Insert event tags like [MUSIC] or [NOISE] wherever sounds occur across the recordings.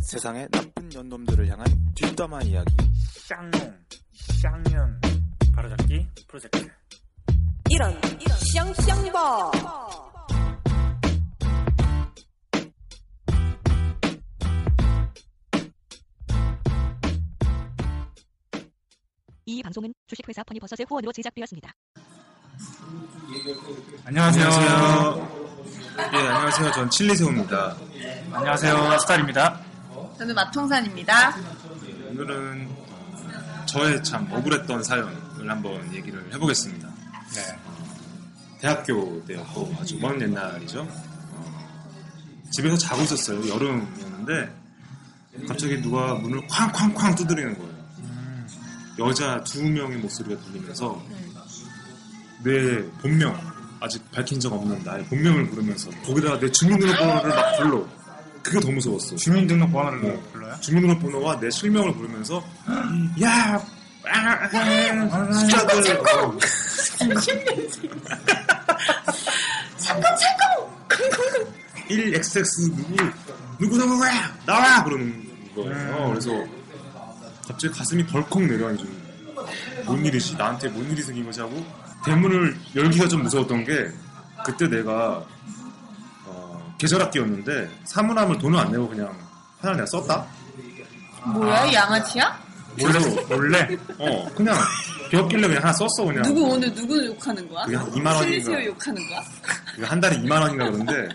세상의 나쁜 년놈들을 향한 뒷담화 이야기 쌍용, 쌍년, 바로잡기 프로젝트. 이런 쌍쌍버 이 방송은 주식회사 퍼니버섯의 후원으로 제작되었습니다. 안녕하세요. 예, 안녕하세요. 전 칠리새우입니다. 안녕하세요. 스타일입니다. 저는 마통산입니다. 오늘은 어, 저의 참 억울했던 사연을 한번 얘기를 해보겠습니다. 네. 대학교 때였고 아주 먼 옛날이죠. 어, 집에서 자고 있었어요. 여름이었는데 갑자기 누가 문을 쾅쾅쾅 두드리는 거예요. 여자 두 명의 목소리가 들리면서 내 본명 아직 밝힌 적 없는 나의 본명을 부르면서 거기다가 내 주민등록번호를 막 불러. 그게 더 무서웠어. 주민등록번호를 네. 불러요? 주민등록번호와 내 실명을 부르면서 [GASPS] 야 아, 아, 숫자들 어. 잠깐 잠깐 1XX 누구 누구 누구야 나와 그러는 거예요. 그래서 갑자기 가슴이 벌컥 내려앉은 뭔 일이지 나한테 뭔 일이 생긴 거지 하고 대문을 열기가 좀 무서웠던 게 그때 내가 어, 계절학기였는데 사물함을 돈을 안 내고 그냥 하나 내가 썼다. 뭐야 양아치야? 그래서 원래 어 그냥 비었길래 그냥 하나 썼어 그냥. 누구 오늘 누구 욕하는 거야? 그게 한 2만 원인가. 실리세요 욕하는 거야? 그게 한 달에 2만 원인가 그런데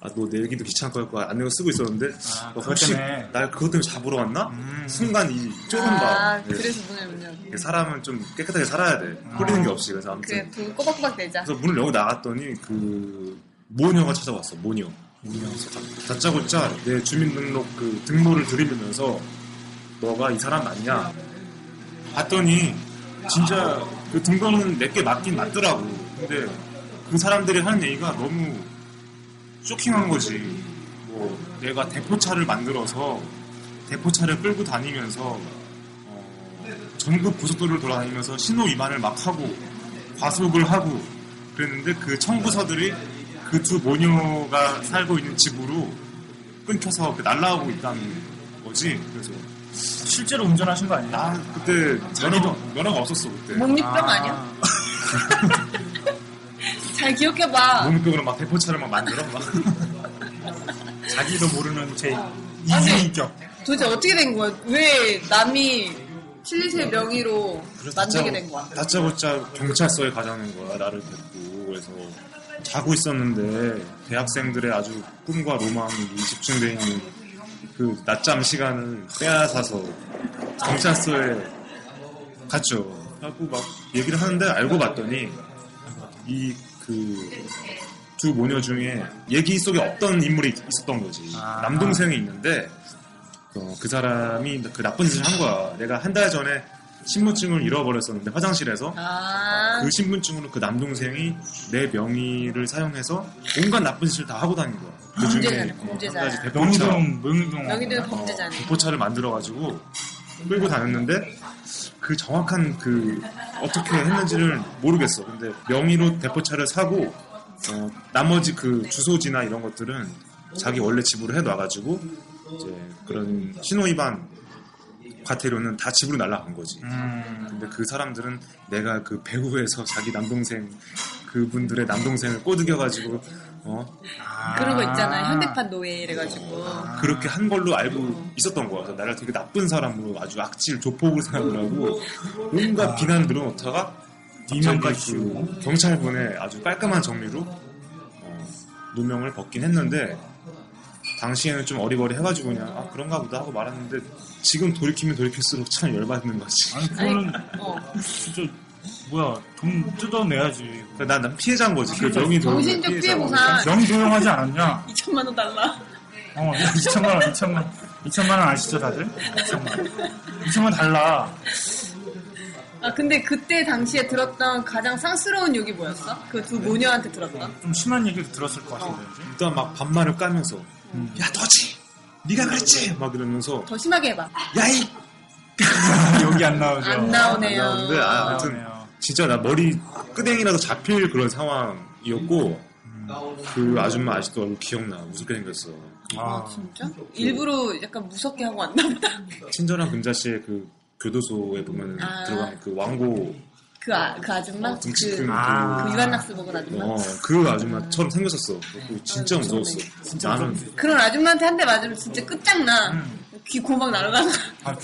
아, 너 내기도 귀찮을 것 같고 안 내고 쓰고 있었는데 아, 너 혹시 때문에. 날 그것 때문에 잡으러 왔나? 음. 순간 이 좁은 아 마음 예. 그래서 문을 문 열고 사람은 좀 깨끗하게 살아야 돼 홀리는 게 없이 그래서 아무튼 그래 돈 꼬박꼬박 내자 그래서 문을 열고 나갔더니 그 모녀가 찾아왔어 모녀 다- 다짜고짜 내 주민등록 그 등본을 들이밀면서 너가 이 사람 맞냐. 봤더니 진짜 그 등본은 내게 맞긴 맞더라고. 근데 그 사람들이 하는 얘기가 너무 쇼킹한 거지. 뭐 내가 대포차를 만들어서 대포차를 끌고 다니면서 어, 전국 고속도로를 돌아다니면서 신호 위반을 막 하고 과속을 하고 그랬는데 그 청부서들이 그 두 모녀가 살고 있는 집으로 끊겨서 그 날라오고 있다는 거지. 그래서 실제로 운전하신 거 아니에요? 나 그때 면허, 면허가 없었어 그때. 목립병 아... 니야 [LAUGHS] 잘 기억해봐 몸병으로 막 대포차를 막 만들어 막. [LAUGHS] 자기도 모르는 제 아니. 이중인격. 도대체 어떻게 된 거야? 왜 남이 실리세 명의로 만들게 된 거야? 다짜고짜 경찰서에 가자는 거야 나를 데리고 그래서 자고 있었는데 대학생들의 아주 꿈과 로망이 집중돼 있는 그 낮잠 시간을 빼앗아서 경찰서에 갔죠. 하고 막 얘기를 하는데 알고 봤더니 이 그 두 모녀 중에 얘기 속에 없던 인물이 있었던 거지. 아. 남동생이 있는데 어, 그 사람이 그 나쁜 짓을 한 거야. 내가 한 달 전에 신분증을 잃어버렸었는데 화장실에서 아 그 신분증으로 그 남동생이 내 명의를 사용해서 온갖 나쁜 짓을 다 하고 다닌 거야. 그 중에 범죄자네, 어, 범죄자. 한 가지 대포차, 명동, 명동. 여기도 어, 범죄자네 대포차를 만들어가지고 끌고 다녔는데 그 정확한 그 어떻게 했는지를 모르겠어. 근데 명의로 대포차를 사고 어, 나머지 그 주소지나 이런 것들은 자기 원래 집으로 해놔가지고 이제 그런 신호 위반 과태료는 다 집으로 날라간 거지. 음, 근데 그 사람들은 내가 그 배후에서 자기 남동생 그분들의 남동생을 꼬드겨가지고 어? 아. 그런 거 있잖아 현대판 노예 이래가지고. 그렇게 한 걸로 알고 있었던 거야. 그래서 나를 되게 나쁜 사람으로 아주 악질 조폭을 생각을 하고 온갖 비난을 늘어놓다가 이명까지 그 경찰분의 아주 깔끔한 정리로 어, 누명을 벗긴 했는데 당시에는 좀 어리버리 해가지고 그냥 아 그런가 보다 하고 말았는데 지금 돌이키면 돌이킬수록 참 열받는 거지. 아니, 그거는 어 진짜, 뭐야, 돈 뜯어내야지. 난, 난 피해자인 거지. 그 도용의 정신적 피해. 보상. 명도용하지 않았냐? 2천만 원 달라 어, 2천만 원, 2천만 원. 2천만 원 아시죠 다들? 2천만 2천만 달라 아 근데 그때 당시에 들었던 가장 상스러운 욕이 뭐였어? 그 두 모녀한테 들었던? 좀 심한 얘기도 들었을 것 같은데 이제. 일단 막 반말을 까면서 야 너지 네가 그랬지 막 이러면서 더 심하게 해봐. 야이 [LAUGHS] 여기 안 나오죠 안 나오네요. 안 나오는데 아, 안 아무튼 나오네요 진짜 나 머리 끄댕이라도 잡힐 그런 상황이었고 그 아줌마 아직도 얼굴 기억나 무섭게 생겼어 아 진짜? 일부러 약간 무섭게 하고 왔나 보다. 친절한 금자씨의 그 교도소에 보면 아. 들어가면 그 왕고 그, 아, 그 아줌마? 등치 그, 큰 아. 그 유한낙스 먹은 아줌마? 어, 그 아줌마처럼 생겼었어. 그거 진짜 무서웠어. 진짜 나는 그런 아줌마한테 한 대 맞으면 진짜 끝장나. 음. 귀 고막 날아가고 아,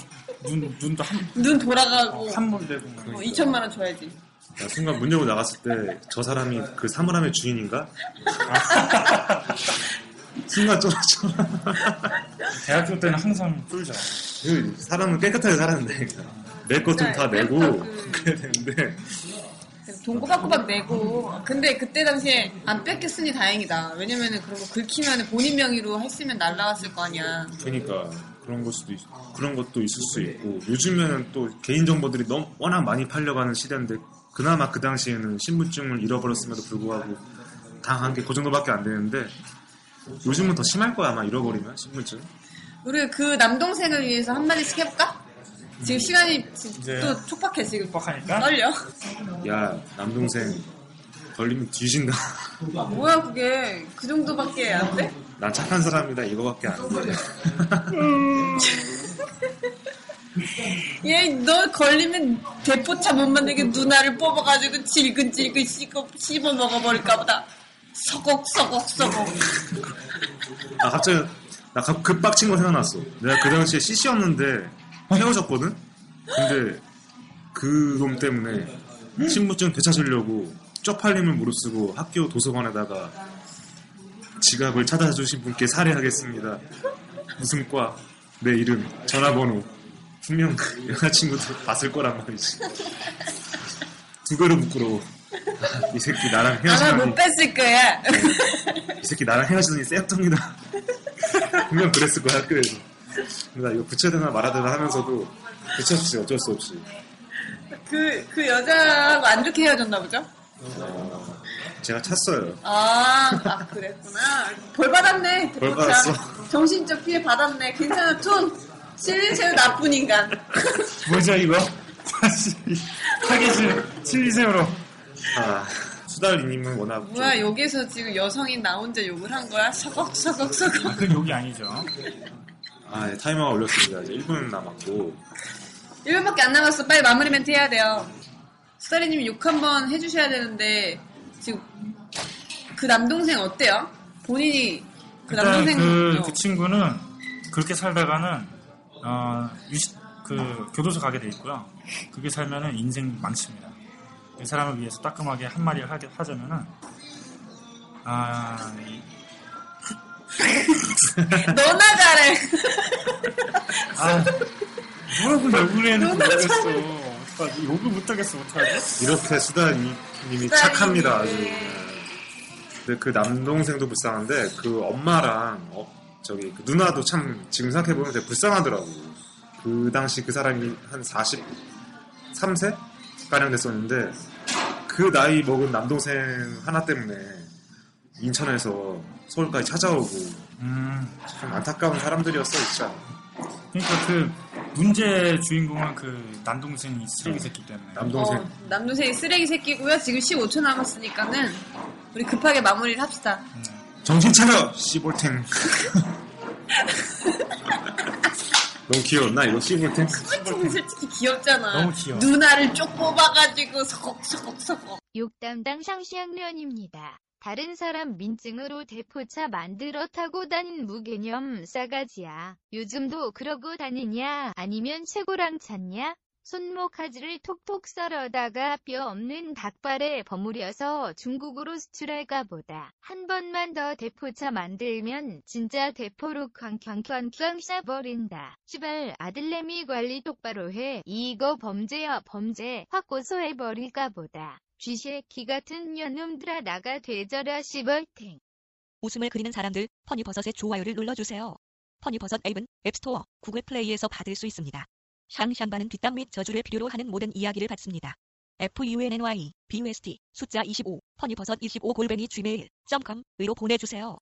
눈, 눈도 한, [LAUGHS] 눈 돌아가고 한번 되고 어, 2천만 원 줘야지. 나 순간 문 열고 나갔을 때 저 사람이 그 사물함의 주인인가? [LAUGHS] 순간 쫄았죠. [LAUGHS] 대학교 때는 항상 쫄죠 그 사람은 깨끗하게 살았는데 내것좀 다 내고 [LAUGHS] 그래야 되는데 돈 꼬박꼬박 내고. 근데 그때 당시에 안 뺏겼으니 다행이다. 왜냐면은 그런 거 긁히면 본인 명의로 했으면 날라갔을 거 아니야. 그러니까 그런 걸 수도 있, 그런 것도 있을 수 있고 요즘에는 또 개인 정보들이 너무 워낙 많이 팔려가는 시대인데 그나마 그 당시에는 신분증을 잃어버렸음에도 불구하고 당한 게 그 정도밖에 안 되는데 요즘은 더 심할 거야 아마 잃어버리면 신분증 우리 그 남동생을 위해서 한마디씩 해볼까? 지금 시간이 지- 이제 또 촉박해 지금. 뻑하니까 떨려. 야 남동생 걸리면 뒤진다 뭐야 그게 그 정도밖에 안 돼? 난 착한 사람이다 이거밖에 안 돼 얘 너 걸리면 대포차 못 만들게 누나를 뽑아가지고 질근질근 씹어, 씹어 먹어버릴까 보다. 서걱서걱서걱. 아 갑자기 나 갑- 급박친 거 생각났어 내가 그 당시에 CC였는데 헤어졌거든 근데 그 놈 때문에 신분증 되찾으려고 쪽팔림을 무릅쓰고 학교 도서관에다가 지갑을 찾아주신 분께 사례하겠습니다 무슨 과, 내 이름, 전화번호 분명 여자친구들 봤을 거란 말이지 두 배로 부끄러워 아, 이 새끼 나랑 아마 헤어지다니 못 뺐을 거야. 이 새끼 나랑 헤어지더니 쎄였답니다. 분명 그랬을 거야, 학교에서. 근데 나 이거 붙여야 되나 말아야 되나 하면서도 붙였지, 어쩔 수 없이. 그, 그 여자하고 안 좋게 헤어졌나 보죠? 어, 제가 찼어요. 아, 아 그랬구나. 벌 받았네. 벌. 받았어. 정신적 피해 받았네. 괜찮아, 툰. 실리새우 나쁜 인간. [LAUGHS] 뭐죠 이거? 다시 타겟을 칠리새우로 아, 수달이님은 워낙. 좀- 뭐야, 여기서 지금 여성인 나 혼자 욕을 한 거야? 서걱서걱서걱. 아, 그건 욕이 아니죠 아, 예, 타이머가 올렸습니다. 이제 1분 남았고. 1분밖에 안 남았어. 빨리 마무리 멘트 해야 돼요. 수다리님 욕 한번 해주셔야 되는데, 지금, 그 남동생 어때요? 본인이, 그 일단 남동생, 그, 어, 그 친구는 그렇게 살다가는 어, 유시, 그 교도소 가게 돼 있고요. 그게 살면은 인생 망칩니다. 이 사람을 위해서 따끔하게 한 마디 하게 하자면은 아, 이- [LAUGHS] 너나 잘해. 아 뭐라고 욕을 되는지 모르겠어. 어떡하지? 욕을 못하겠어 어떡하지? 이렇게 수달이님. 착합니다, 아주. 근데 그 남동생도 불쌍한데, 그 엄마랑, 어, 저기, 그 누나도 참, 지금 생각해보면 되게 불쌍하더라고. 그 당시 그 사람이 한 43세? 가량 됐었는데, 그 나이 먹은 남동생 하나 때문에, 인천에서 서울까지 찾아오고, 음, 참 안타까운 사람들이었어, 진짜. 그러니까 그 문제 주인공은 그 남동생이 쓰레기 새끼 때문에 남동생. 어, 남동생이 쓰레기 새끼고요. 지금 15초 남았으니까는, 우리 급하게 마무리를 합시다. 정신 차려! 씨볼탱. [LAUGHS] 너무 귀여웠나, 이거 씨볼탱? 솔직히, 솔직히 귀엽잖아. 너무 귀여워. 누나를 쪽 뽑아가지고 서걱서걱서걱. 욕 담당 상시학년입니다. 다른 사람 민증으로 대포차 만들어 타고 다닌 무개념 싸가지야. 요즘도 그러고 다니냐? 아니면 최고랑 찾냐? 손목하지를 톡톡 썰어다가 뼈 없는 닭발에 버무려서 중국으로 수출할까 보다. 한 번만 더 대포차 만들면 진짜 대포로 쾅쾅쾅쾅 쏴버린다. 시발 아들내미 관리 똑바로 해. 이거 범죄야 범죄. 확 고소해버릴까 보다. 쥐새끼 같은 년놈들아 나가 되져라 시벌탱. 웃음을 그리는 사람들 퍼니버섯의 좋아요를 눌러주세요. 퍼니버섯 앱은 앱스토어, 구글 플레이에서 받을 수 있습니다. 샹샹바는 뒷담 및 저주를 필요로 하는 모든 이야기를 받습니다. funny, bust, 숫자 25, 퍼니버섯 25 골뱅이 gmail.com으로 보내주세요.